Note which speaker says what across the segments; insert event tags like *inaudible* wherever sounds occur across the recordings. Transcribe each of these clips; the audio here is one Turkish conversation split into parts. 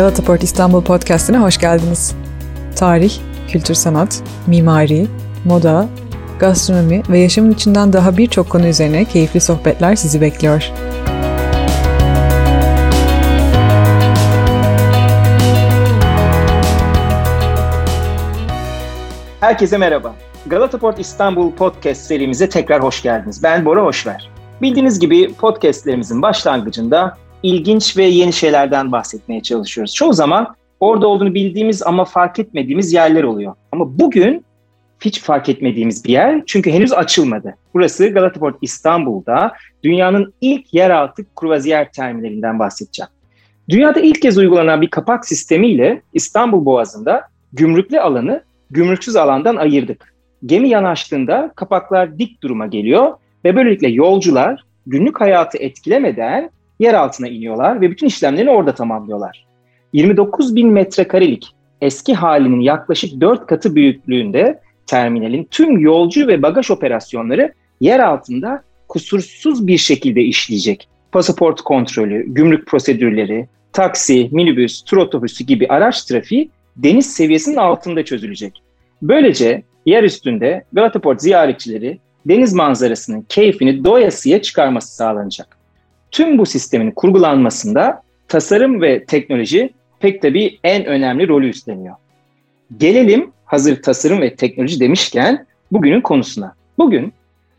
Speaker 1: Galata Port İstanbul Podcast'ine hoş geldiniz. Tarih, kültür sanat, mimari, moda, gastronomi ve yaşamın içinden daha birçok konu üzerine keyifli sohbetler sizi bekliyor.
Speaker 2: Herkese merhaba. Galata Port İstanbul Podcast serimize tekrar hoş geldiniz. Ben Bora Hoşver. Bildiğiniz gibi podcastlerimizin başlangıcında ilginç ve yeni şeylerden bahsetmeye çalışıyoruz. Çoğu zaman orada olduğunu bildiğimiz ama fark etmediğimiz yerler oluyor. Ama bugün hiç fark etmediğimiz bir yer çünkü henüz açılmadı. Burası Galata Port İstanbul'da dünyanın ilk yeraltı kruvaziyer terminalinden bahsedeceğim. Dünyada ilk kez uygulanan bir kapak sistemiyle İstanbul Boğazı'nda gümrüklü alanı gümrüksüz alandan ayırdık. Gemi yanaştığında kapaklar dik duruma geliyor ve böylelikle yolcular günlük hayatı etkilemeden yer altına iniyorlar ve bütün işlemlerini orada tamamlıyorlar. 29 bin metrekarelik eski halinin yaklaşık 4 katı büyüklüğünde terminalin tüm yolcu ve bagaj operasyonları yer altında kusursuz bir şekilde işleyecek. Pasaport kontrolü, gümrük prosedürleri, taksi, minibüs, tur otobüsü gibi araç trafiği deniz seviyesinin altında çözülecek. Böylece yer üstünde Galata Port ziyaretçileri deniz manzarasının keyfini doyasıya çıkarması sağlanacak. Tüm bu sistemin kurgulanmasında tasarım ve teknoloji pek tabii en önemli rolü üstleniyor. Gelelim hazır tasarım ve teknoloji demişken bugünün konusuna. Bugün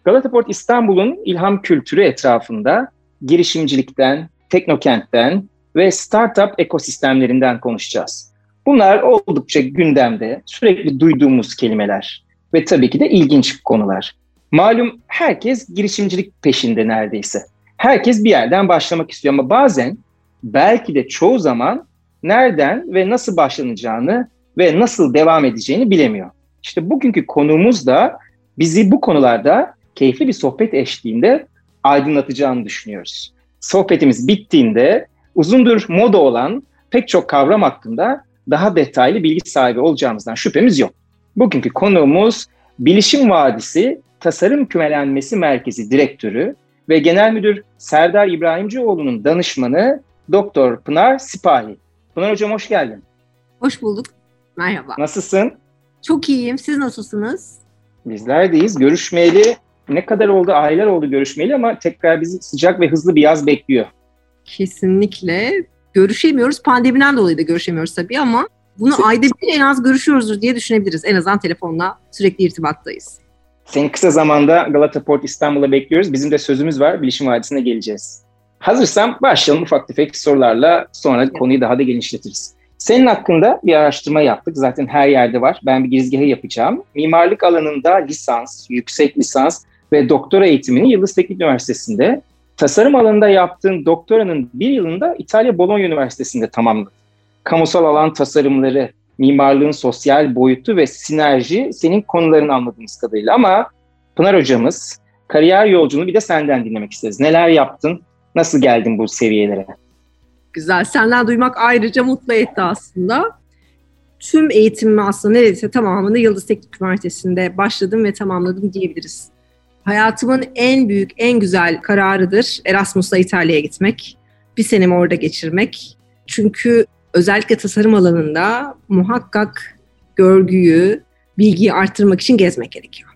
Speaker 2: Galata Port İstanbul'un ilham kültürü etrafında girişimcilikten, teknokentten ve startup ekosistemlerinden konuşacağız. Bunlar oldukça gündemde, sürekli duyduğumuz kelimeler ve tabii ki de ilginç konular. Malum herkes girişimcilik peşinde neredeyse. Herkes bir yerden başlamak istiyor ama bazen belki de çoğu zaman nereden ve nasıl başlanacağını ve nasıl devam edeceğini bilemiyor. İşte bugünkü konuğumuz da bizi bu konularda keyifli bir sohbet eşliğinde aydınlatacağını düşünüyoruz. Sohbetimiz bittiğinde uzundur moda olan pek çok kavram hakkında daha detaylı bilgi sahibi olacağımızdan şüphemiz yok. Bugünkü konuğumuz Bilişim Vadisi Tasarım Kümelenmesi Merkezi Direktörü ve Genel Müdür Serdar İbrahimcioğlu'nun danışmanı Doktor Pınar Sipahi. Pınar Hocam hoş geldin.
Speaker 3: Hoş bulduk. Merhaba.
Speaker 2: Nasılsın?
Speaker 3: Çok iyiyim. Siz nasılsınız?
Speaker 2: Bizler deyiz. Görüşmeyeli ne kadar oldu, aylar oldu görüşmeyeli ama tekrar bizi sıcak ve hızlı bir yaz bekliyor.
Speaker 3: Kesinlikle. Görüşemiyoruz. Pandemiden dolayı da görüşemiyoruz tabii ama bunu ayda bir en az görüşüyoruzdur diye düşünebiliriz. En azından telefonla sürekli irtibattayız.
Speaker 2: Seni kısa zamanda Galata Port İstanbul'a bekliyoruz. Bizim de sözümüz var. Bilişim Vadisi'ne geleceğiz. Hazırsam başlayalım ufak tefek sorularla sonra konuyu daha da genişletiriz. Senin hakkında bir araştırma yaptık. Zaten her yerde var. Ben bir girizgahı yapacağım. Mimarlık alanında lisans, yüksek lisans ve doktora eğitimini Yıldız Teknik Üniversitesi'nde, tasarım alanında yaptığın doktoranın bir yılında İtalya Bologna Üniversitesi'nde tamamladın. Kamusal alan tasarımları, mimarlığın sosyal boyutu ve sinerji senin konularını anladığımız kadarıyla. Ama Pınar hocamız kariyer yolculuğunu bir de senden dinlemek isteriz. Neler yaptın? Nasıl geldin bu seviyelere?
Speaker 3: Güzel. Senden duymak ayrıca mutlu etti aslında. Tüm eğitimimi aslında neredeyse tamamını Yıldız Teknik Üniversitesi'nde başladım ve tamamladım diyebiliriz. Hayatımın en büyük, en güzel kararıdır Erasmus'la İtalya'ya gitmek. Bir senemi orada geçirmek. Çünkü özellikle tasarım alanında muhakkak görgüyü, bilgiyi arttırmak için gezmek gerekiyor.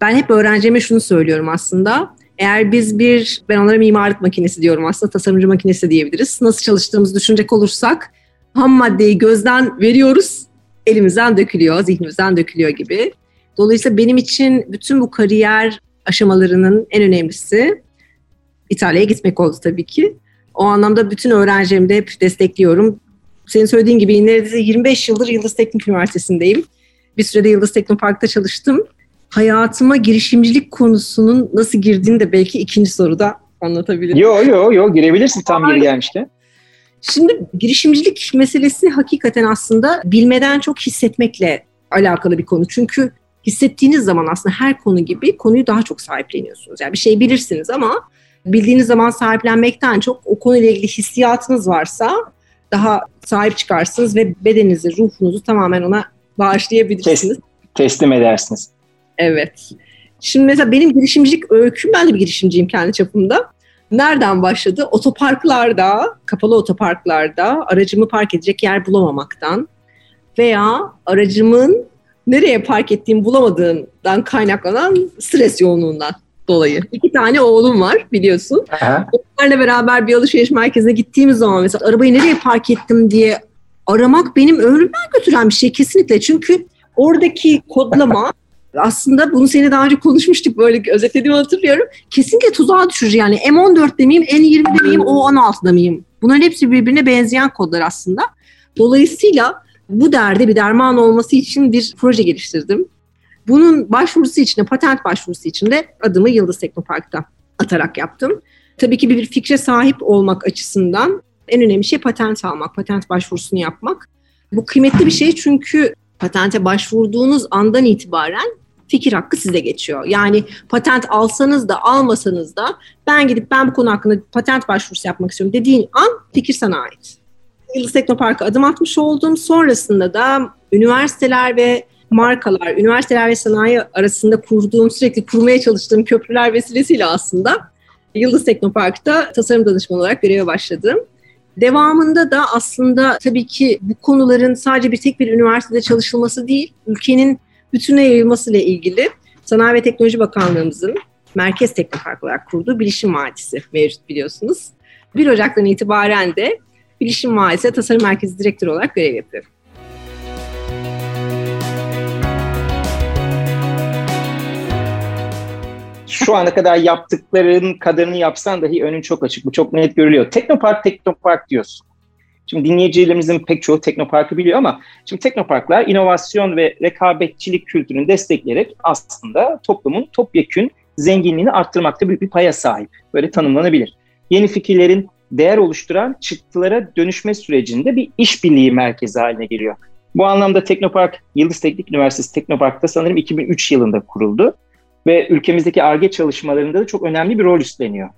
Speaker 3: Ben hep öğrencime şunu söylüyorum aslında. Eğer biz bir, ben onlara mimarlık makinesi diyorum aslında, tasarımcı makinesi diyebiliriz. Nasıl çalıştığımızı düşünecek olursak, ham maddeyi gözden veriyoruz, elimizden dökülüyor, zihnimizden dökülüyor gibi. Dolayısıyla benim için bütün bu kariyer aşamalarının en önemlisi İtalya'ya gitmek oldu tabii ki. O anlamda bütün öğrencilerimi de hep destekliyorum. Senin söylediğin gibi neredeyse 25 yıldır Yıldız Teknik Üniversitesi'ndeyim. Bir sürede Yıldız Teknopark'ta çalıştım hayatıma girişimcilik konusunun nasıl girdiğini de belki ikinci soruda anlatabilirim.
Speaker 2: Yo yo yo girebilirsin tam yeri gelmişti.
Speaker 3: Şimdi girişimcilik meselesi hakikaten aslında bilmeden çok hissetmekle alakalı bir konu. Çünkü hissettiğiniz zaman aslında her konu gibi konuyu daha çok sahipleniyorsunuz. Yani bir şey bilirsiniz ama bildiğiniz zaman sahiplenmekten çok o konuyla ilgili hissiyatınız varsa daha sahip çıkarsınız ve bedeninizi, ruhunuzu tamamen ona bağışlayabilirsiniz.
Speaker 2: teslim edersiniz.
Speaker 3: Evet. Şimdi mesela benim girişimcilik öyküm, ben de bir girişimciyim kendi çapımda. Nereden başladı? Otoparklarda, kapalı otoparklarda aracımı park edecek yer bulamamaktan veya aracımın nereye park ettiğimi bulamadığımdan kaynaklanan stres yoğunluğundan dolayı. İki tane oğlum var biliyorsun. Aha. Onlarla beraber bir alışveriş merkezine gittiğimiz zaman mesela arabayı nereye park ettim diye aramak benim ömrümden götüren bir şey kesinlikle. Çünkü oradaki kodlama *laughs* aslında bunu seni daha önce konuşmuştuk böyle özetlediğimi hatırlıyorum. Kesinlikle tuzağa düşürücü yani M14'de miyim, N20'de miyim, O16'da mıyım? Bunların hepsi birbirine benzeyen kodlar aslında. Dolayısıyla bu derde bir derman olması için bir proje geliştirdim. Bunun başvurusu için de, patent başvurusu için de adımı Yıldız Teknopark'ta atarak yaptım. Tabii ki bir fikre sahip olmak açısından en önemli şey patent almak, patent başvurusunu yapmak. Bu kıymetli bir şey çünkü patente başvurduğunuz andan itibaren fikir hakkı size geçiyor. Yani patent alsanız da almasanız da ben gidip ben bu konu hakkında patent başvurusu yapmak istiyorum dediğin an fikir sana ait. Yıldız Teknopark'a adım atmış oldum. Sonrasında da üniversiteler ve markalar, üniversiteler ve sanayi arasında kurduğum, sürekli kurmaya çalıştığım köprüler vesilesiyle aslında Yıldız Teknopark'ta tasarım danışmanı olarak göreve başladım. Devamında da aslında tabii ki bu konuların sadece bir tek bir üniversitede çalışılması değil, ülkenin bütüne yayılmasıyla ilgili Sanayi ve Teknoloji Bakanlığımızın Merkez Teknopark olarak kurduğu Bilişim Vadisi mevcut biliyorsunuz. 1 Ocak'tan itibaren de Bilişim Vadisi Tasarım Merkezi Direktörü olarak görev yapıyorum.
Speaker 2: Şu ana kadar yaptıkların kadarını yapsan dahi önün çok açık. Bu çok net görülüyor. Teknopark, Teknopark diyorsun. Şimdi dinleyicilerimizin pek çoğu Teknopark'ı biliyor ama şimdi Teknoparklar inovasyon ve rekabetçilik kültürünü destekleyerek aslında toplumun topyekün zenginliğini arttırmakta büyük bir paya sahip. Böyle tanımlanabilir. Yeni fikirlerin değer oluşturan çıktılara dönüşme sürecinde bir işbirliği merkezi haline geliyor. Bu anlamda Teknopark, Yıldız Teknik Üniversitesi Teknopark'ta sanırım 2003 yılında kuruldu ve ülkemizdeki ARGE çalışmalarında da çok önemli bir rol üstleniyor.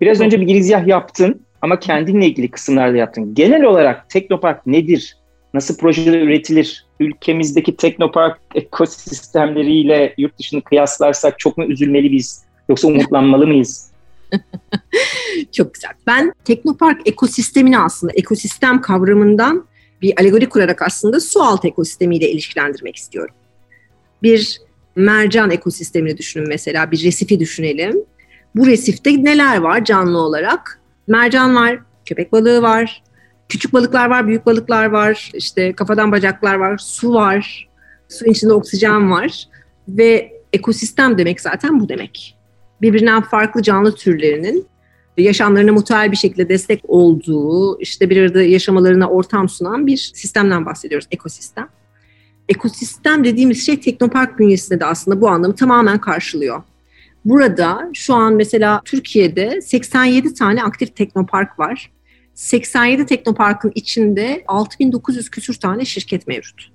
Speaker 2: Biraz önce bir girizgah yaptın ama kendinle ilgili kısımlarda yaptın. Genel olarak Teknopark nedir? Nasıl projeler üretilir? Ülkemizdeki Teknopark ekosistemleriyle yurt dışını kıyaslarsak çok mu üzülmeli biz? Yoksa umutlanmalı mıyız? *laughs*
Speaker 3: çok güzel. Ben Teknopark ekosistemini aslında ekosistem kavramından bir alegori kurarak aslında su altı ekosistemiyle ilişkilendirmek istiyorum. Bir mercan ekosistemini düşünün mesela bir resifi düşünelim. Bu resifte neler var canlı olarak? Mercan var, köpek balığı var, küçük balıklar var, büyük balıklar var, işte kafadan bacaklar var, su var, suyun içinde oksijen var ve ekosistem demek zaten bu demek. Birbirinden farklı canlı türlerinin yaşamlarına mutual bir şekilde destek olduğu, işte bir arada yaşamalarına ortam sunan bir sistemden bahsediyoruz, ekosistem ekosistem dediğimiz şey Teknopark bünyesinde de aslında bu anlamı tamamen karşılıyor. Burada şu an mesela Türkiye'de 87 tane aktif teknopark var. 87 teknoparkın içinde 6900 küsür tane şirket mevcut.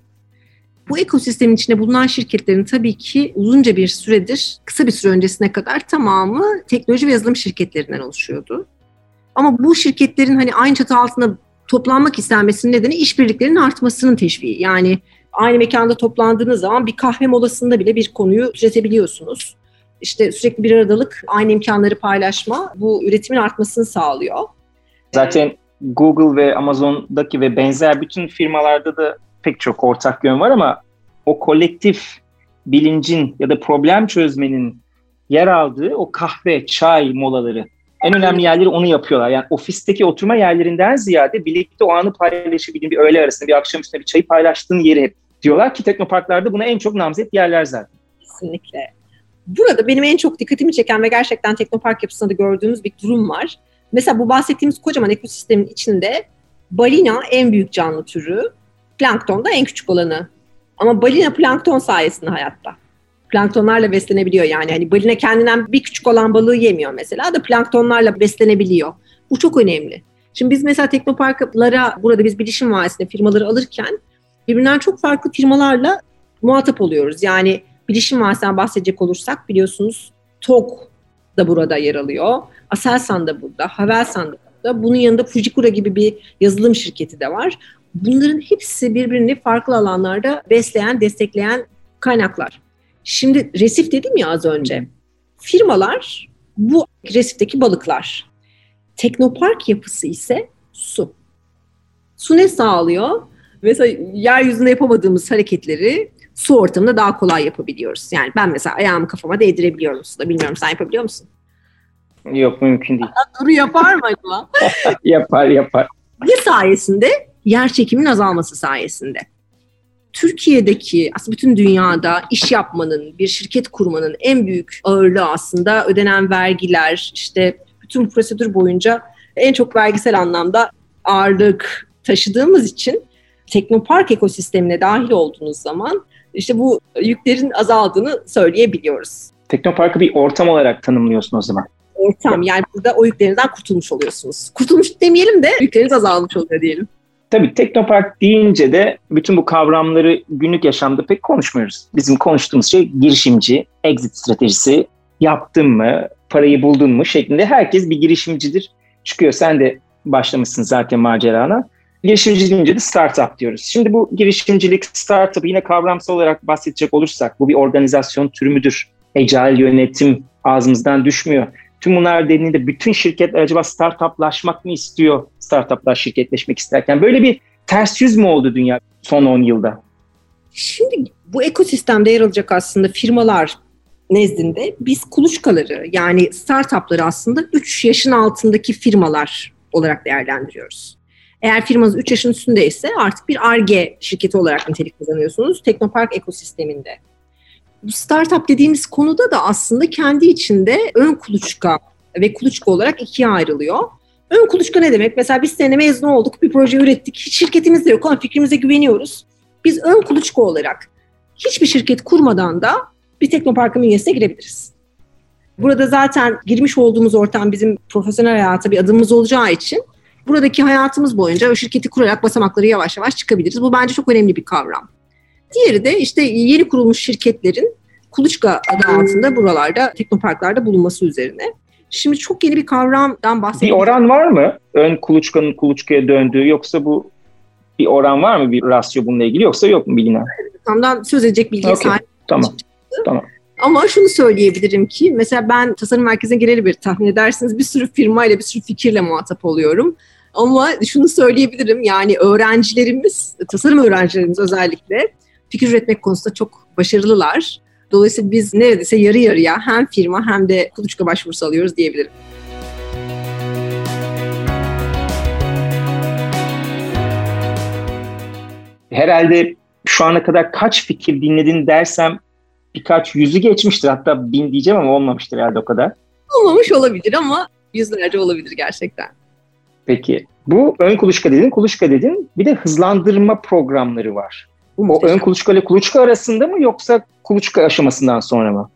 Speaker 3: Bu ekosistemin içinde bulunan şirketlerin tabii ki uzunca bir süredir, kısa bir süre öncesine kadar tamamı teknoloji ve yazılım şirketlerinden oluşuyordu. Ama bu şirketlerin hani aynı çatı altında toplanmak istenmesinin nedeni işbirliklerinin artmasının teşviği. Yani aynı mekanda toplandığınız zaman bir kahve molasında bile bir konuyu üretebiliyorsunuz. İşte sürekli bir aradalık, aynı imkanları paylaşma bu üretimin artmasını sağlıyor.
Speaker 2: Zaten Google ve Amazon'daki ve benzer bütün firmalarda da pek çok ortak yön var ama o kolektif bilincin ya da problem çözmenin yer aldığı o kahve, çay molaları en önemli yerleri onu yapıyorlar. Yani ofisteki oturma yerlerinden ziyade birlikte o anı paylaşabildiğin bir öğle arasında bir akşam üstüne bir çayı paylaştığın yeri hep diyorlar ki teknoparklarda buna en çok namzet yerler zaten.
Speaker 3: Kesinlikle. Burada benim en çok dikkatimi çeken ve gerçekten teknopark yapısında da gördüğümüz bir durum var. Mesela bu bahsettiğimiz kocaman ekosistemin içinde balina en büyük canlı türü, plankton da en küçük olanı. Ama balina plankton sayesinde hayatta. Planktonlarla beslenebiliyor yani. Hani balina kendinden bir küçük olan balığı yemiyor mesela da planktonlarla beslenebiliyor. Bu çok önemli. Şimdi biz mesela teknoparklara burada biz bilişim vadisinde firmaları alırken birbirinden çok farklı firmalarla muhatap oluyoruz. Yani bilişim vadisinden bahsedecek olursak biliyorsunuz TOG da burada yer alıyor. Aselsan da burada, Havelsan da burada. Bunun yanında Fujikura gibi bir yazılım şirketi de var. Bunların hepsi birbirini farklı alanlarda besleyen, destekleyen kaynaklar. Şimdi resif dedim ya az önce. Firmalar bu resifteki balıklar. Teknopark yapısı ise su. Su ne sağlıyor? Mesela yeryüzünde yapamadığımız hareketleri su ortamında daha kolay yapabiliyoruz. Yani ben mesela ayağımı kafama değdirebiliyorum suda. Bilmiyorum sen yapabiliyor musun?
Speaker 2: Yok mümkün değil.
Speaker 3: Duru yapar mı acaba? *laughs*
Speaker 2: yapar yapar.
Speaker 3: Ne sayesinde? Yer çekiminin azalması sayesinde. Türkiye'deki aslında bütün dünyada iş yapmanın, bir şirket kurmanın en büyük ağırlığı aslında ödenen vergiler, işte bütün prosedür boyunca en çok vergisel anlamda ağırlık taşıdığımız için teknopark ekosistemine dahil olduğunuz zaman işte bu yüklerin azaldığını söyleyebiliyoruz.
Speaker 2: Teknoparkı bir ortam olarak tanımlıyorsun o zaman.
Speaker 3: Ortam yani burada o yüklerinizden kurtulmuş oluyorsunuz. Kurtulmuş demeyelim de yükleriniz azalmış oluyor diyelim.
Speaker 2: Tabii Teknopark deyince de bütün bu kavramları günlük yaşamda pek konuşmuyoruz. Bizim konuştuğumuz şey girişimci, exit stratejisi, yaptın mı, parayı buldun mu şeklinde herkes bir girişimcidir. Çıkıyor sen de başlamışsın zaten macerana. Girişimci deyince de startup diyoruz. Şimdi bu girişimcilik, startup yine kavramsal olarak bahsedecek olursak bu bir organizasyon türü müdür? Agile yönetim ağzımızdan düşmüyor. Tüm bunlar dediğinde bütün şirketler acaba startuplaşmak mı istiyor startuplar şirketleşmek isterken? Böyle bir ters yüz mü oldu dünya son 10 yılda?
Speaker 3: Şimdi bu ekosistemde yer alacak aslında firmalar nezdinde biz kuluçkaları yani startupları aslında 3 yaşın altındaki firmalar olarak değerlendiriyoruz. Eğer firmanız 3 yaşın üstündeyse artık bir ARGE şirketi olarak nitelik kazanıyorsunuz Teknopark ekosisteminde. Bu startup dediğimiz konuda da aslında kendi içinde ön kuluçka ve kuluçka olarak ikiye ayrılıyor. Ön kuluçka ne demek? Mesela biz seninle mezun olduk, bir proje ürettik. Hiç şirketimiz de yok ama fikrimize güveniyoruz. Biz ön kuluçka olarak hiçbir şirket kurmadan da bir teknoparkın bünyesine girebiliriz. Burada zaten girmiş olduğumuz ortam bizim profesyonel hayata bir adımımız olacağı için buradaki hayatımız boyunca o şirketi kurarak basamakları yavaş yavaş çıkabiliriz. Bu bence çok önemli bir kavram. Diğeri de işte yeni kurulmuş şirketlerin kuluçka adı altında buralarda, teknoparklarda bulunması üzerine. Şimdi çok yeni bir kavramdan bahsediyorum.
Speaker 2: Bir oran var mı? Ön kuluçkanın kuluçkaya döndüğü yoksa bu bir oran var mı bir rasyo bununla ilgili yoksa yok mu bilinen?
Speaker 3: Tamdan söz edecek bilgiye okay. sahip.
Speaker 2: Tamam. Tamam.
Speaker 3: Ama şunu söyleyebilirim ki mesela ben tasarım merkezine gireli bir tahmin edersiniz bir sürü firmayla bir sürü fikirle muhatap oluyorum. Ama şunu söyleyebilirim yani öğrencilerimiz, tasarım öğrencilerimiz özellikle fikir üretmek konusunda çok başarılılar. Dolayısıyla biz neredeyse yarı yarıya hem firma hem de kuluçka başvurusu alıyoruz diyebilirim.
Speaker 2: Herhalde şu ana kadar kaç fikir dinledin dersem birkaç yüzü geçmiştir. Hatta bin diyeceğim ama olmamıştır herhalde o kadar.
Speaker 3: Olmamış olabilir ama yüzlerce olabilir gerçekten.
Speaker 2: Peki bu ön kuluçka dedin, kuluçka dedin. Bir de hızlandırma programları var. Bu ön kuluçka ile kuluçka arasında mı yoksa kuluçka aşamasından sonra mı?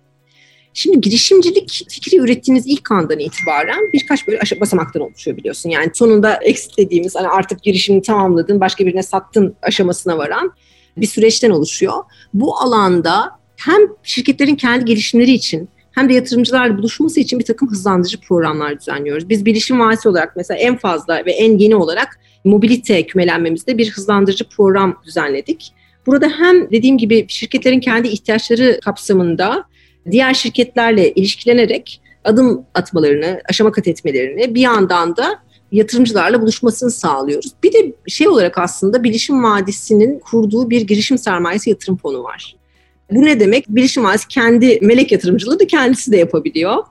Speaker 3: Şimdi girişimcilik fikri ürettiğiniz ilk andan itibaren birkaç böyle aşama basamaktan oluşuyor biliyorsun. Yani sonunda *laughs* exit dediğimiz hani artık girişimini tamamladın, başka birine sattın aşamasına varan bir süreçten oluşuyor. Bu alanda hem şirketlerin kendi gelişimleri için hem de yatırımcılarla buluşması için bir takım hızlandırıcı programlar düzenliyoruz. Biz bilişim vadisi olarak mesela en fazla ve en yeni olarak mobilite kümelenmemizde bir hızlandırıcı program düzenledik. Burada hem dediğim gibi şirketlerin kendi ihtiyaçları kapsamında diğer şirketlerle ilişkilenerek adım atmalarını, aşama kat etmelerini bir yandan da yatırımcılarla buluşmasını sağlıyoruz. Bir de şey olarak aslında Bilişim Vadisi'nin kurduğu bir girişim sermayesi yatırım fonu var. Bu ne demek? Bilişim Vadisi kendi melek yatırımcılığı da kendisi de yapabiliyor.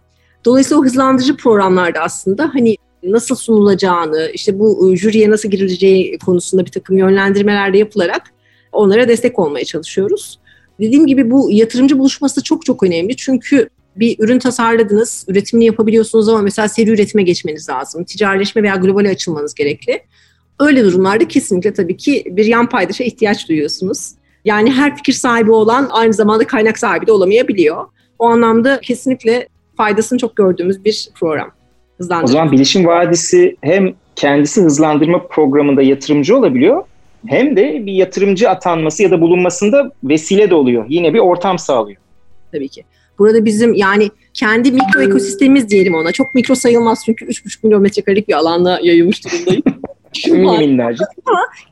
Speaker 3: Dolayısıyla o hızlandırıcı programlarda aslında hani nasıl sunulacağını, işte bu ıı, jüriye nasıl girileceği konusunda bir takım yönlendirmeler de yapılarak onlara destek olmaya çalışıyoruz. Dediğim gibi bu yatırımcı buluşması çok çok önemli. Çünkü bir ürün tasarladınız, üretimini yapabiliyorsunuz ama mesela seri üretime geçmeniz lazım. Ticarileşme veya globale açılmanız gerekli. Öyle durumlarda kesinlikle tabii ki bir yan paydaşa ihtiyaç duyuyorsunuz. Yani her fikir sahibi olan aynı zamanda kaynak sahibi de olamayabiliyor. O anlamda kesinlikle faydasını çok gördüğümüz bir program.
Speaker 2: O zaman Bilişim Vadisi hem kendisi hızlandırma programında yatırımcı olabiliyor hem de bir yatırımcı atanması ya da bulunmasında vesile de oluyor. Yine bir ortam sağlıyor.
Speaker 3: Tabii ki. Burada bizim yani kendi mikro ekosistemimiz diyelim ona. Çok mikro sayılmaz çünkü 3,5 milyon metrekarelik bir alanda yayılmış durumdayız.
Speaker 2: Mini minnacık.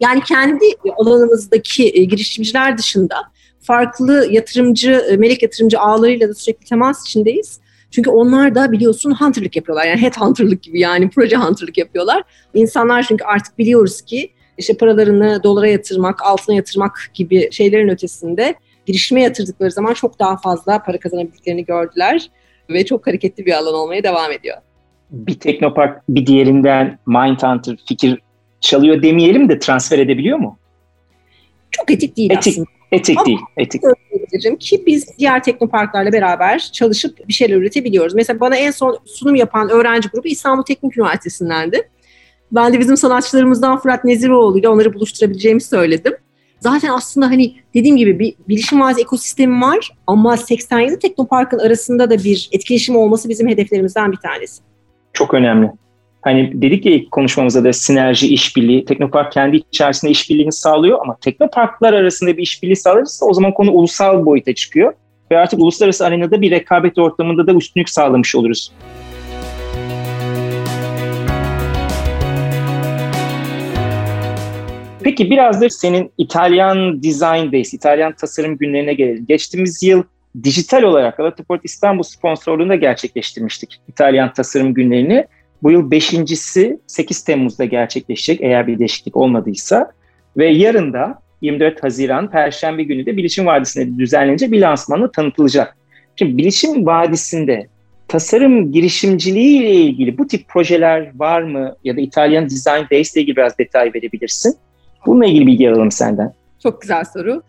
Speaker 3: Yani kendi alanımızdaki e, girişimciler dışında farklı yatırımcı, e, melek yatırımcı ağlarıyla da sürekli temas içindeyiz. Çünkü onlar da biliyorsun hunterlık yapıyorlar. Yani headhunterlık gibi yani proje hunterlık yapıyorlar. İnsanlar çünkü artık biliyoruz ki işte paralarını dolara yatırmak, altına yatırmak gibi şeylerin ötesinde girişime yatırdıkları zaman çok daha fazla para kazanabildiklerini gördüler ve çok hareketli bir alan olmaya devam ediyor.
Speaker 2: Bir teknopark bir diğerinden Mindhunter fikir çalıyor demeyelim de transfer edebiliyor mu?
Speaker 3: Çok etik değil
Speaker 2: etik,
Speaker 3: aslında.
Speaker 2: Etik Ama değil, etik.
Speaker 3: Söyleyebilirim ki biz diğer teknoparklarla beraber çalışıp bir şeyler üretebiliyoruz. Mesela bana en son sunum yapan öğrenci grubu İstanbul Teknik Üniversitesi'ndendi. Ben de bizim sanatçılarımızdan Fırat Neziroğlu ile onları buluşturabileceğimi söyledim. Zaten aslında hani dediğim gibi bir bilişim vazi ekosistemi var ama 87 teknoparkın arasında da bir etkileşim olması bizim hedeflerimizden bir tanesi.
Speaker 2: Çok önemli. Hani dedik ya ilk konuşmamızda da sinerji, işbirliği, Teknopark kendi içerisinde işbirliğini sağlıyor ama Teknoparklar arasında bir işbirliği sağlarsa o zaman konu ulusal boyuta çıkıyor. Ve artık uluslararası arenada bir rekabet ortamında da üstünlük sağlamış oluruz. Peki biraz da senin İtalyan Design Days, İtalyan tasarım günlerine gelelim. Geçtiğimiz yıl dijital olarak Galata İstanbul sponsorluğunda gerçekleştirmiştik İtalyan tasarım günlerini. Bu yıl beşincisi 8 Temmuz'da gerçekleşecek eğer bir değişiklik olmadıysa. Ve yarın da 24 Haziran Perşembe günü de Bilişim Vadisi'nde düzenlenecek bir lansmanla tanıtılacak. Şimdi Bilişim Vadisi'nde tasarım girişimciliği ile ilgili bu tip projeler var mı? Ya da İtalyan Design Days ile ilgili biraz detay verebilirsin. Bununla ilgili bilgi alalım senden.
Speaker 3: Çok güzel soru.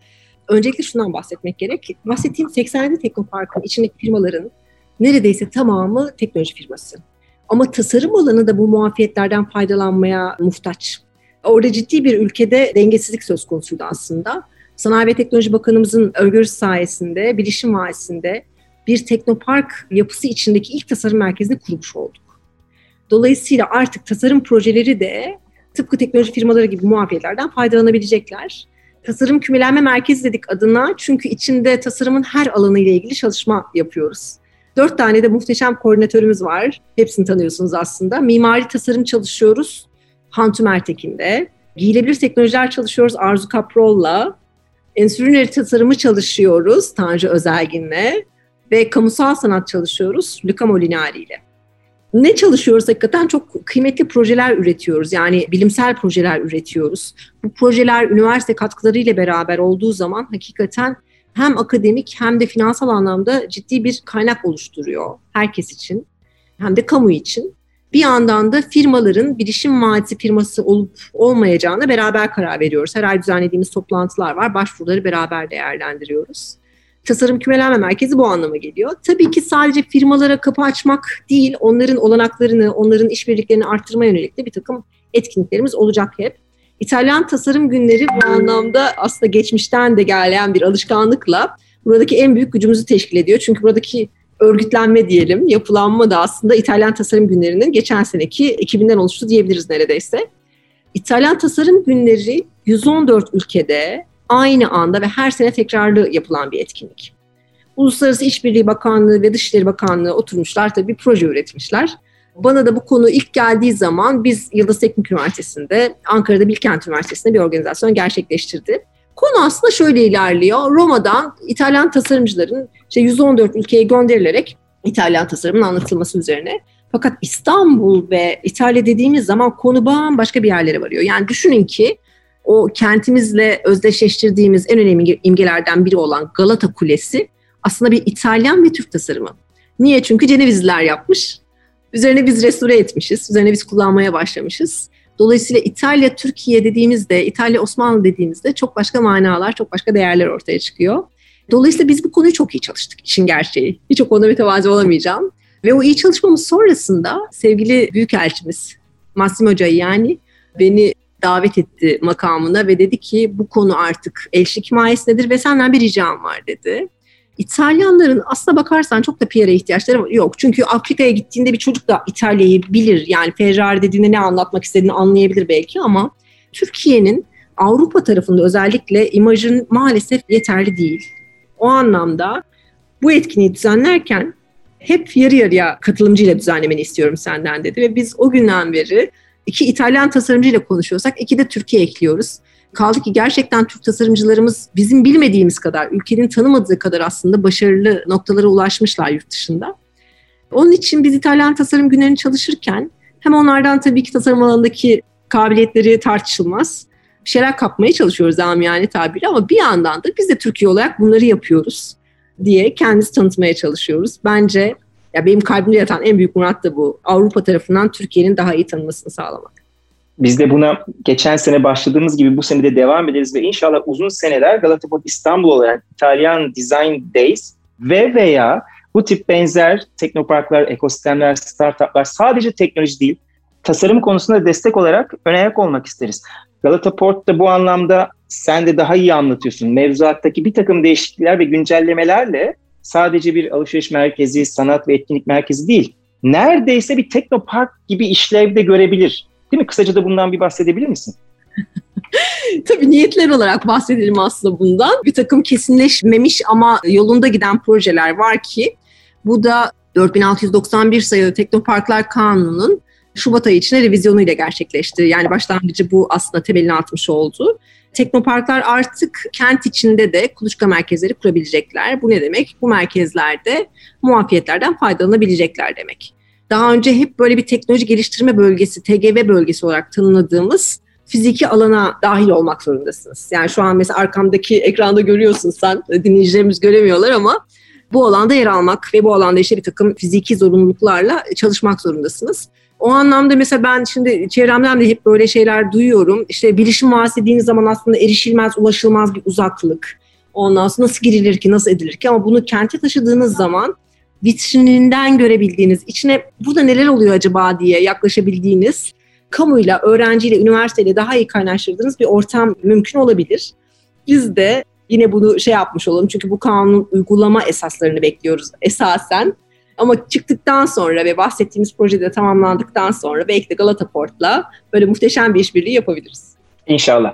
Speaker 3: Öncelikle şundan bahsetmek gerek. Bahsettiğim 87 Teknopark'ın içindeki firmaların neredeyse tamamı teknoloji firması. Ama tasarım alanı da bu muafiyetlerden faydalanmaya muhtaç. Orada ciddi bir ülkede dengesizlik söz konusuydu aslında. Sanayi ve Teknoloji Bakanımızın öngörüsü sayesinde, bilişim vaisinde bir teknopark yapısı içindeki ilk tasarım merkezini kurmuş olduk. Dolayısıyla artık tasarım projeleri de tıpkı teknoloji firmaları gibi muafiyetlerden faydalanabilecekler. Tasarım kümelenme merkezi dedik adına çünkü içinde tasarımın her alanı ile ilgili çalışma yapıyoruz. Dört tane de muhteşem koordinatörümüz var. Hepsini tanıyorsunuz aslında. Mimari tasarım çalışıyoruz. Hantum Ertekin'de. Giyilebilir teknolojiler çalışıyoruz Arzu Kaprol'la. Endüstri tasarımı çalışıyoruz Tanju Özelgin'le. Ve kamusal sanat çalışıyoruz Luca Molinari ile. Ne çalışıyoruz hakikaten çok kıymetli projeler üretiyoruz. Yani bilimsel projeler üretiyoruz. Bu projeler üniversite katkılarıyla beraber olduğu zaman hakikaten hem akademik hem de finansal anlamda ciddi bir kaynak oluşturuyor herkes için hem de kamu için. Bir yandan da firmaların bilişim vadisi firması olup olmayacağına beraber karar veriyoruz. Her ay düzenlediğimiz toplantılar var. Başvuruları beraber değerlendiriyoruz. Tasarım kümelenme merkezi bu anlama geliyor. Tabii ki sadece firmalara kapı açmak değil, onların olanaklarını, onların işbirliklerini arttırma yönelik de bir takım etkinliklerimiz olacak hep. İtalyan tasarım günleri bu anlamda aslında geçmişten de gelen bir alışkanlıkla buradaki en büyük gücümüzü teşkil ediyor. Çünkü buradaki örgütlenme diyelim, yapılanma da aslında İtalyan tasarım günlerinin geçen seneki ekibinden oluştu diyebiliriz neredeyse. İtalyan tasarım günleri 114 ülkede aynı anda ve her sene tekrarlı yapılan bir etkinlik. Uluslararası İşbirliği Bakanlığı ve Dışişleri Bakanlığı oturmuşlar tabii bir proje üretmişler. Bana da bu konu ilk geldiği zaman biz Yıldız Teknik Üniversitesi'nde, Ankara'da Bilkent Üniversitesi'nde bir organizasyon gerçekleştirdi. Konu aslında şöyle ilerliyor. Roma'dan İtalyan tasarımcıların işte 114 ülkeye gönderilerek İtalyan tasarımın anlatılması üzerine. Fakat İstanbul ve İtalya dediğimiz zaman konu bambaşka bir yerlere varıyor. Yani düşünün ki o kentimizle özdeşleştirdiğimiz en önemli imgelerden biri olan Galata Kulesi aslında bir İtalyan ve Türk tasarımı. Niye? Çünkü Cenevizliler yapmış Üzerine biz restore etmişiz. Üzerine biz kullanmaya başlamışız. Dolayısıyla İtalya, Türkiye dediğimizde, İtalya, Osmanlı dediğimizde çok başka manalar, çok başka değerler ortaya çıkıyor. Dolayısıyla biz bu konuyu çok iyi çalıştık işin gerçeği. Hiç o konuda mütevazi olamayacağım. Ve o iyi çalışmamız sonrasında sevgili Büyükelçimiz Massimo yani beni davet etti makamına ve dedi ki bu konu artık elçilik himayesindedir ve senden bir ricam var dedi. İtalyanların aslına bakarsan çok da PR'a ihtiyaçları yok. Çünkü Afrika'ya gittiğinde bir çocuk da İtalya'yı bilir. Yani Ferrari dediğinde ne anlatmak istediğini anlayabilir belki ama Türkiye'nin Avrupa tarafında özellikle imajın maalesef yeterli değil. O anlamda bu etkinliği düzenlerken hep yarı yarıya katılımcıyla düzenlemeni istiyorum senden dedi ve biz o günden beri iki İtalyan tasarımcıyla konuşuyorsak iki de Türkiye ekliyoruz. Kaldı ki gerçekten Türk tasarımcılarımız bizim bilmediğimiz kadar, ülkenin tanımadığı kadar aslında başarılı noktalara ulaşmışlar yurt dışında. Onun için biz İtalyan tasarım günlerini çalışırken hem onlardan tabii ki tasarım alanındaki kabiliyetleri tartışılmaz. Bir şeyler kapmaya çalışıyoruz amiyane tabiri ama bir yandan da biz de Türkiye olarak bunları yapıyoruz diye kendimizi tanıtmaya çalışıyoruz. Bence ya benim kalbimde yatan en büyük murat da bu. Avrupa tarafından Türkiye'nin daha iyi tanınmasını sağlamak.
Speaker 2: Biz de buna geçen sene başladığımız gibi bu sene de devam ederiz ve inşallah uzun seneler Galata İstanbul olarak İtalyan Design Days ve veya bu tip benzer teknoparklar, ekosistemler, startuplar sadece teknoloji değil, tasarım konusunda destek olarak ön olmak isteriz. Galata Port da bu anlamda sen de daha iyi anlatıyorsun. Mevzuattaki bir takım değişiklikler ve güncellemelerle sadece bir alışveriş merkezi, sanat ve etkinlik merkezi değil, neredeyse bir teknopark gibi işlevde görebilir. Değil mi? Kısaca da bundan bir bahsedebilir misin? *laughs*
Speaker 3: Tabii niyetler olarak bahsedelim aslında bundan. Bir takım kesinleşmemiş ama yolunda giden projeler var ki bu da 4691 sayılı Teknoparklar Kanunu'nun Şubat ayı içinde revizyonuyla gerçekleşti. Yani başlangıcı bu aslında temelini atmış oldu. Teknoparklar artık kent içinde de kuluçka merkezleri kurabilecekler. Bu ne demek? Bu merkezlerde muafiyetlerden faydalanabilecekler demek. Daha önce hep böyle bir teknoloji geliştirme bölgesi, TGV bölgesi olarak tanımladığımız fiziki alana dahil olmak zorundasınız. Yani şu an mesela arkamdaki ekranda görüyorsun sen, dinleyicilerimiz göremiyorlar ama bu alanda yer almak ve bu alanda işte bir takım fiziki zorunluluklarla çalışmak zorundasınız. O anlamda mesela ben şimdi çevremden de hep böyle şeyler duyuyorum. İşte bilişim vadisi dediğiniz zaman aslında erişilmez, ulaşılmaz bir uzaklık. Ondan sonra nasıl girilir ki, nasıl edilir ki ama bunu kente taşıdığınız zaman vitrininden görebildiğiniz, içine burada neler oluyor acaba diye yaklaşabildiğiniz, kamuyla, öğrenciyle, üniversiteyle daha iyi kaynaştırdığınız bir ortam mümkün olabilir. Biz de yine bunu şey yapmış olalım çünkü bu kanun uygulama esaslarını bekliyoruz esasen. Ama çıktıktan sonra ve bahsettiğimiz projede tamamlandıktan sonra belki de Galata Port'la böyle muhteşem bir işbirliği yapabiliriz.
Speaker 2: İnşallah.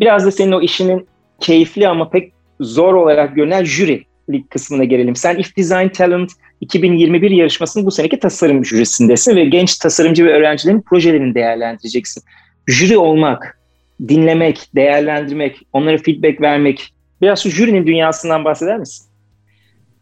Speaker 2: Biraz da senin o işinin keyifli ama pek zor olarak görünen jürilik kısmına gelelim. Sen If Design Talent 2021 yarışmasının bu seneki tasarım jürisindesin ve genç tasarımcı ve öğrencilerin projelerini değerlendireceksin. Jüri olmak, dinlemek, değerlendirmek, onlara feedback vermek. Biraz şu jürinin dünyasından bahseder misin?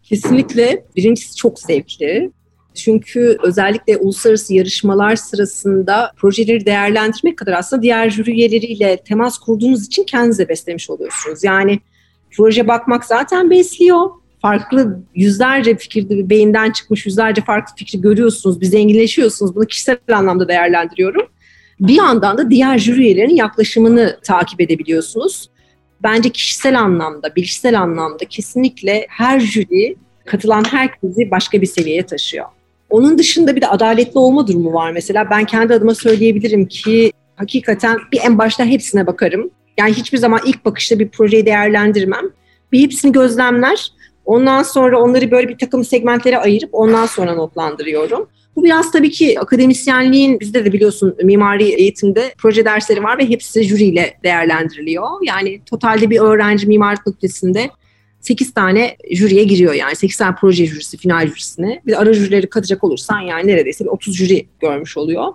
Speaker 3: Kesinlikle. Birincisi çok zevkli. Çünkü özellikle uluslararası yarışmalar sırasında projeleri değerlendirmek kadar aslında diğer jüri üyeleriyle temas kurduğunuz için kendinize beslemiş oluyorsunuz. Yani proje bakmak zaten besliyor. Farklı yüzlerce fikirde beyinden çıkmış yüzlerce farklı fikri görüyorsunuz, bir zenginleşiyorsunuz. Bunu kişisel anlamda değerlendiriyorum. Bir yandan da diğer jüri üyelerinin yaklaşımını takip edebiliyorsunuz. Bence kişisel anlamda, bilişsel anlamda kesinlikle her jüri katılan herkesi başka bir seviyeye taşıyor. Onun dışında bir de adaletli olma durumu var mesela. Ben kendi adıma söyleyebilirim ki hakikaten bir en başta hepsine bakarım. Yani hiçbir zaman ilk bakışta bir projeyi değerlendirmem. Bir hepsini gözlemler. Ondan sonra onları böyle bir takım segmentlere ayırıp ondan sonra notlandırıyorum. Bu biraz tabii ki akademisyenliğin bizde de biliyorsun mimari eğitimde proje dersleri var ve hepsi jüriyle değerlendiriliyor. Yani totalde bir öğrenci mimarlık fakültesinde 8 tane jüriye giriyor yani 8 tane proje jürisi, final jürisine. Bir de ara jürileri katacak olursan yani neredeyse bir 30 jüri görmüş oluyor.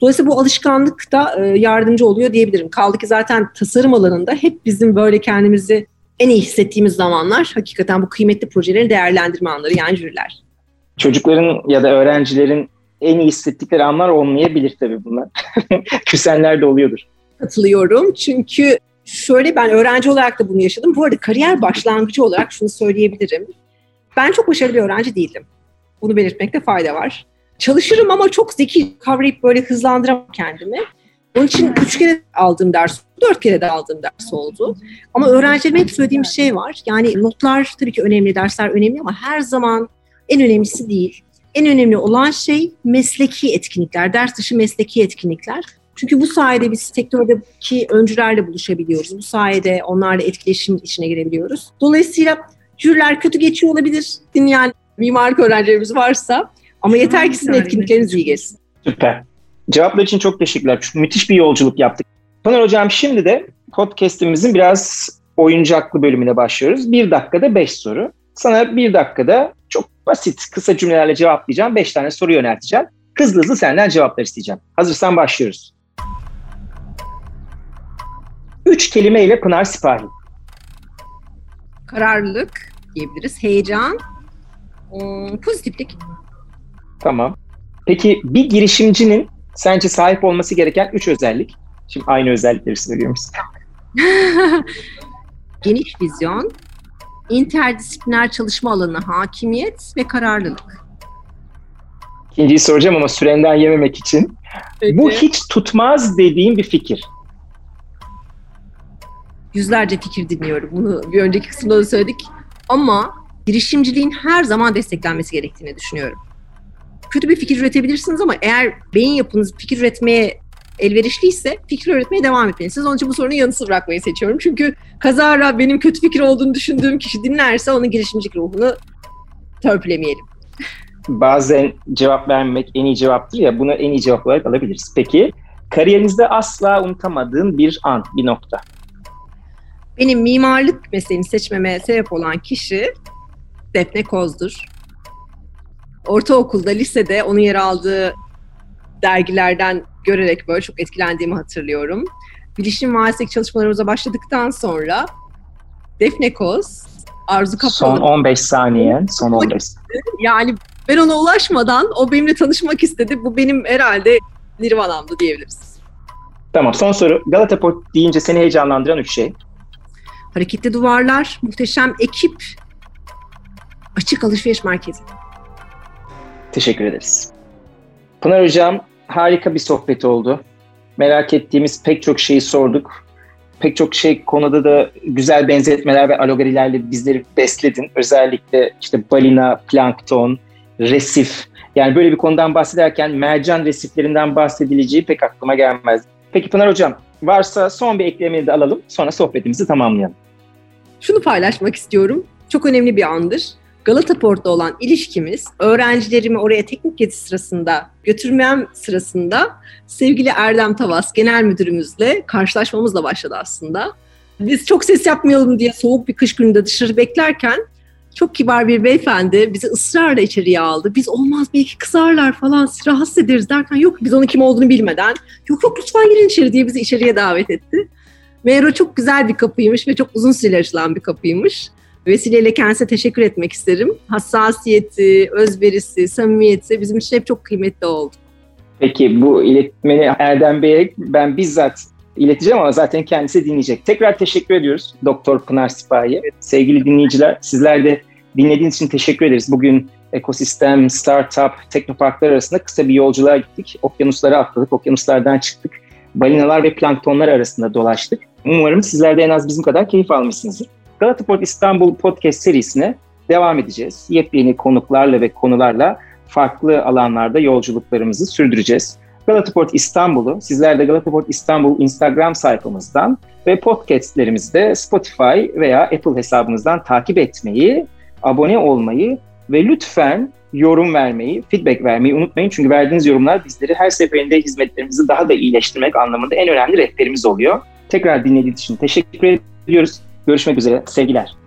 Speaker 3: Dolayısıyla bu alışkanlık da e, yardımcı oluyor diyebilirim. Kaldı ki zaten tasarım alanında hep bizim böyle kendimizi en iyi hissettiğimiz zamanlar hakikaten bu kıymetli projeleri değerlendirme anları yani jüriler
Speaker 2: çocukların ya da öğrencilerin en iyi hissettikleri anlar olmayabilir tabii bunlar. *laughs* Küsenler de oluyordur.
Speaker 3: Katılıyorum çünkü şöyle ben öğrenci olarak da bunu yaşadım. Bu arada kariyer başlangıcı olarak şunu söyleyebilirim. Ben çok başarılı bir öğrenci değildim. Bunu belirtmekte fayda var. Çalışırım ama çok zeki kavrayıp böyle hızlandıramam kendimi. Onun için üç kere aldığım ders, dört kere de aldığım ders oldu. Ama öğrencilerime hep söylediğim şey var. Yani notlar tabii ki önemli, dersler önemli ama her zaman en önemlisi değil. En önemli olan şey mesleki etkinlikler, ders dışı mesleki etkinlikler. Çünkü bu sayede biz sektördeki öncülerle buluşabiliyoruz. Bu sayede onlarla etkileşim içine girebiliyoruz. Dolayısıyla jüriler kötü geçiyor olabilir. Dinleyen mimarlık öğrencilerimiz varsa ama yeter ki sizin etkinlikleriniz iyi geçsin.
Speaker 2: Süper. Cevaplar için çok teşekkürler. Çünkü müthiş bir yolculuk yaptık. Pınar Hocam şimdi de podcastimizin biraz oyuncaklı bölümüne başlıyoruz. Bir dakikada beş soru. Sana bir dakikada çok basit, kısa cümlelerle cevaplayacağım. Beş tane soru yönelteceğim. Hızlı hızlı senden cevaplar isteyeceğim. Hazırsan başlıyoruz. Üç kelimeyle Pınar Sipahi.
Speaker 3: kararlılık diyebiliriz, heyecan, ım, pozitiflik.
Speaker 2: Tamam. Peki bir girişimcinin sence sahip olması gereken üç özellik? Şimdi aynı özellikleri söylüyormuş. *laughs*
Speaker 3: Geniş vizyon, interdisipliner çalışma alanına hakimiyet ve kararlılık.
Speaker 2: İkinciyi soracağım ama sürenden yememek için. Bu hiç tutmaz dediğim bir fikir.
Speaker 3: Yüzlerce fikir dinliyorum. Bunu bir önceki kısımda da söyledik. Ama girişimciliğin her zaman desteklenmesi gerektiğini düşünüyorum. Kötü bir fikir üretebilirsiniz ama eğer beyin yapınız fikir üretmeye elverişliyse fikir üretmeye devam etmelisiniz. Onun için bu sorunu yanısı bırakmayı seçiyorum. Çünkü kazara benim kötü fikir olduğunu düşündüğüm kişi dinlerse onun girişimcilik ruhunu törpülemeyelim.
Speaker 2: Bazen cevap vermek en iyi cevaptır ya bunu en iyi cevap olarak alabiliriz. Peki kariyerinizde asla unutamadığın bir an, bir nokta.
Speaker 3: Benim mimarlık mesleğini seçmeme sebep olan kişi Defne Koz'dur. Ortaokulda, lisede onun yer aldığı dergilerden görerek böyle çok etkilendiğimi hatırlıyorum. Bilişim Vadisi'ndeki çalışmalarımıza başladıktan sonra Defne Koz, Arzu Kapalı.
Speaker 2: Son 15 saniye, son 15
Speaker 3: Yani ben ona ulaşmadan o benimle tanışmak istedi. Bu benim herhalde nirvanamdı diyebiliriz.
Speaker 2: Tamam son soru. Galata Port deyince seni heyecanlandıran üç şey.
Speaker 3: Hareketli duvarlar, muhteşem ekip, açık alışveriş merkezi.
Speaker 2: Teşekkür ederiz. Pınar Hocam harika bir sohbet oldu. Merak ettiğimiz pek çok şeyi sorduk. Pek çok şey konuda da güzel benzetmeler ve alegorilerle bizleri besledin. Özellikle işte balina, plankton, resif. Yani böyle bir konudan bahsederken mercan resiflerinden bahsedileceği pek aklıma gelmez. Peki Pınar Hocam varsa son bir eklemeni de alalım sonra sohbetimizi tamamlayalım.
Speaker 3: Şunu paylaşmak istiyorum. Çok önemli bir andır. Galata Port'ta olan ilişkimiz öğrencilerimi oraya teknik gezi sırasında götürmem sırasında sevgili Erdem Tavas genel müdürümüzle karşılaşmamızla başladı aslında. Biz çok ses yapmayalım diye soğuk bir kış gününde dışarı beklerken çok kibar bir beyefendi bizi ısrarla içeriye aldı. Biz olmaz belki kızarlar falan rahatsız ederiz derken yok biz onun kim olduğunu bilmeden yok yok lütfen girin içeri diye bizi içeriye davet etti. Meğer çok güzel bir kapıymış ve çok uzun süre açılan bir kapıymış. Vesileyle kendisine teşekkür etmek isterim. Hassasiyeti, özverisi, samimiyeti bizim için hep çok kıymetli oldu.
Speaker 2: Peki bu iletmeni Erdem Bey'e ben bizzat ileteceğim ama zaten kendisi dinleyecek. Tekrar teşekkür ediyoruz Doktor Pınar Sipahi. Sevgili dinleyiciler sizler de dinlediğiniz için teşekkür ederiz. Bugün ekosistem, startup, teknoparklar arasında kısa bir yolculuğa gittik. Okyanuslara atladık, okyanuslardan çıktık. Balinalar ve planktonlar arasında dolaştık. Umarım sizler de en az bizim kadar keyif almışsınızdır. Galataport İstanbul Podcast serisine devam edeceğiz. Yepyeni konuklarla ve konularla farklı alanlarda yolculuklarımızı sürdüreceğiz. Galataport İstanbul'u sizler de Galataport İstanbul Instagram sayfamızdan ve podcastlerimizde Spotify veya Apple hesabımızdan takip etmeyi, abone olmayı ve lütfen yorum vermeyi, feedback vermeyi unutmayın. Çünkü verdiğiniz yorumlar bizleri her seferinde hizmetlerimizi daha da iyileştirmek anlamında en önemli rehberimiz oluyor. Tekrar dinlediğiniz için teşekkür ediyoruz. Görüşmek üzere. Sevgiler.